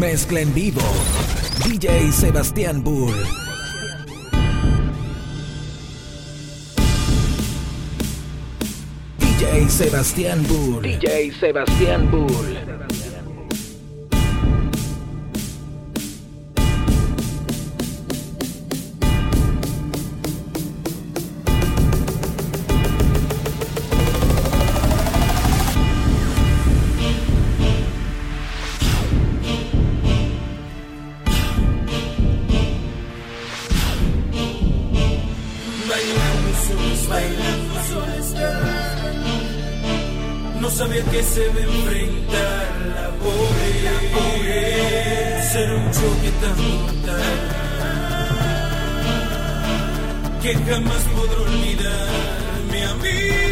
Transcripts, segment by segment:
Mezcla en vivo. DJ Sebastián Bull. DJ Sebastián Bull. DJ Sebastián Bull. No sabía que se me enfrentar la pobre. Será un choque tan brutal que jamás podré olvidarme a mí.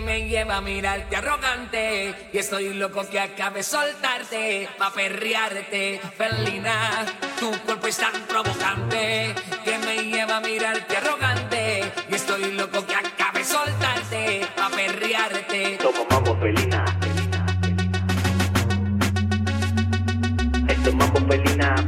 me lleva a mirarte arrogante. Y estoy loco que acabe soltarte, pa' ferrearte, felina. Tu cuerpo es tan provocante que me lleva a mirarte arrogante. Y estoy loco que acabe soltarte, pa' ferrearte. Toma mambo, felina. Esto mambo, felina.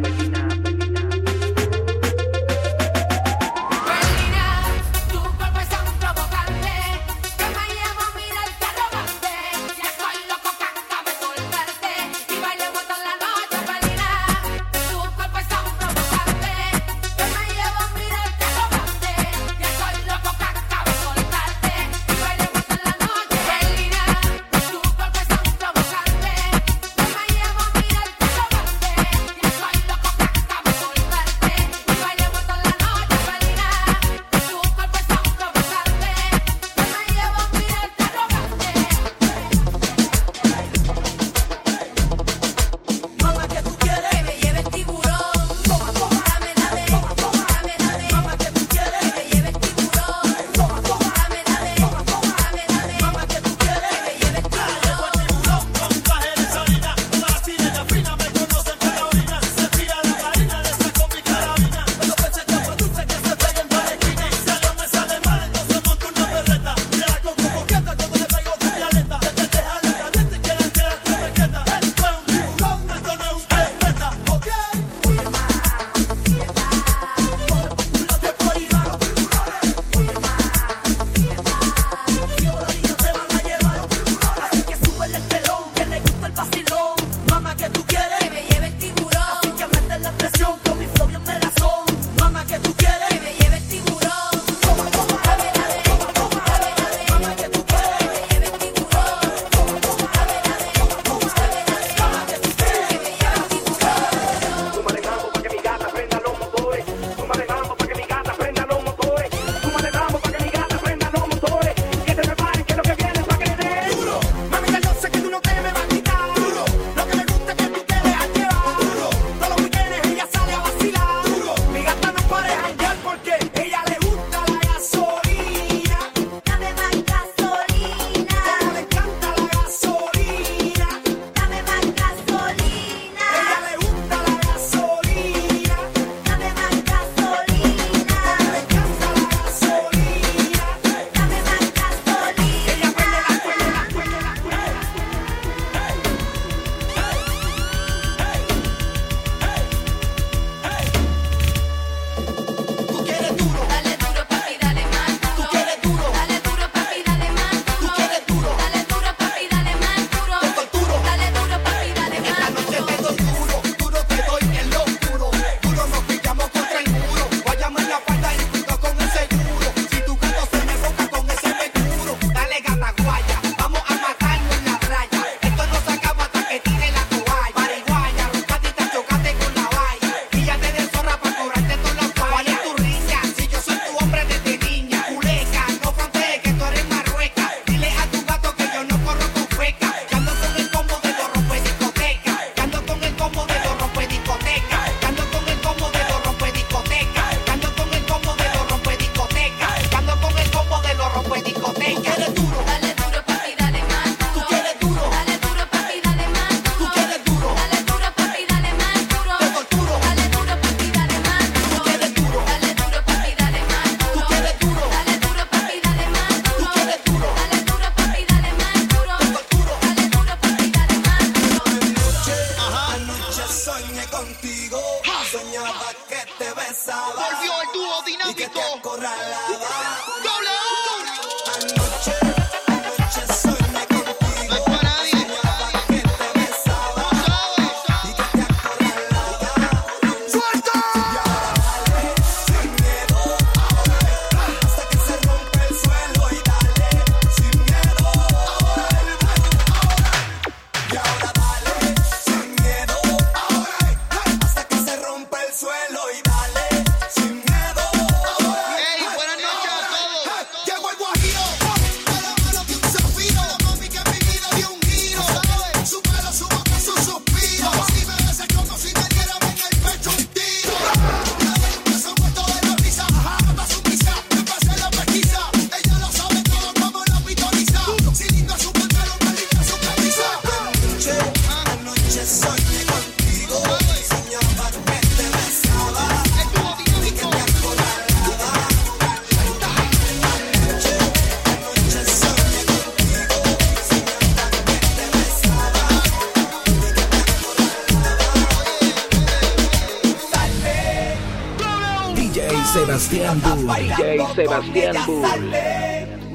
Sebastián Bull. DJ Sebastián Bull.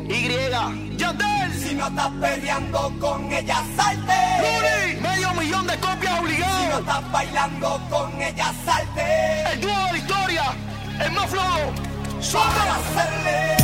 Y. Yandel. Si no estás peleando con ella, salte. Yuri. Medio millón de copias obligadas. Si no estás bailando con ella, salte. El dúo de la historia. El más flojo. Suave.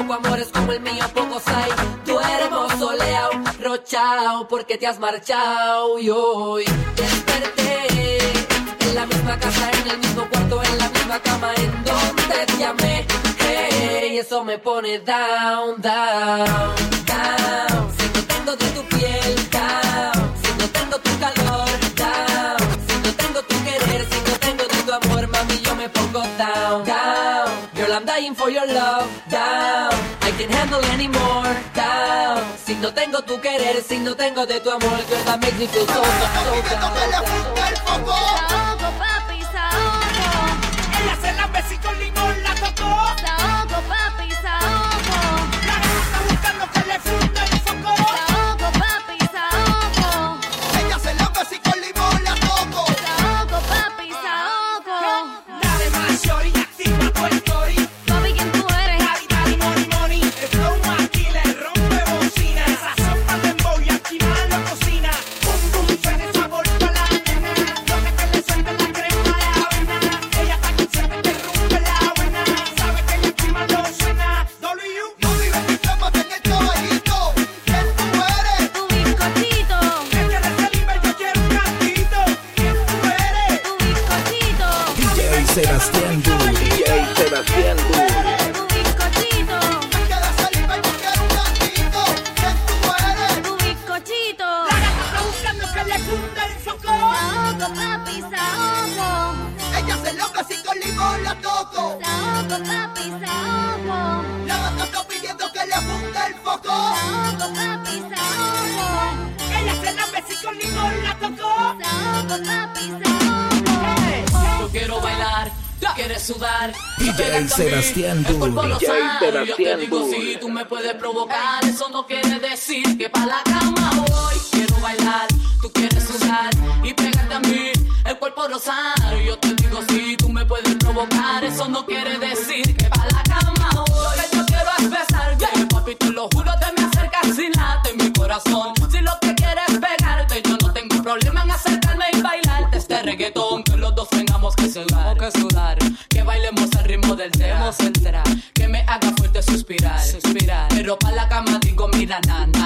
Loco, amores como el mío, pocos hay. Tú eres soleado, rochao, porque te has marchado. Y hoy desperté en la misma casa, en el mismo cuarto, en la misma cama, en donde te amé. Hey, eso me pone down, down, down. Si no tengo de tu piel, down. Si no tengo tu calor, down. Si no tengo tu querer, si no tengo de tu amor, mami, yo me pongo down, down. Girl, I'm dying for your love, down. I can't handle anymore, down. Si no tengo tu querer, si no tengo de tu amor, girl, that makes me feel so, so, so DJ Sebastián quieres sudar. y DJ Sebastián el cuerpo Bull. lo DJ sabe. Yo te Sebastián digo, si tú me puedes provocar, eso no quiere decir que pa' la cama voy. Quiero bailar, tú quieres sudar y pegarte a mí, el cuerpo rosado. Yo te digo, si tú me puedes provocar, eso no quiere decir que pa' la cama voy. Lo que yo quiero es besarte, papi, te lo juro, te me acercas y late mi corazón. Si lo que quieres es pegarte, yo no tengo problema en acercarme y bailarte este reggaetón. Que los dos tengamos que sudar, que sudar. Bailemos al ritmo del tema central. Que me haga fuerte suspirar, suspirar. Pero pa' la cama digo, mira, na, na, na.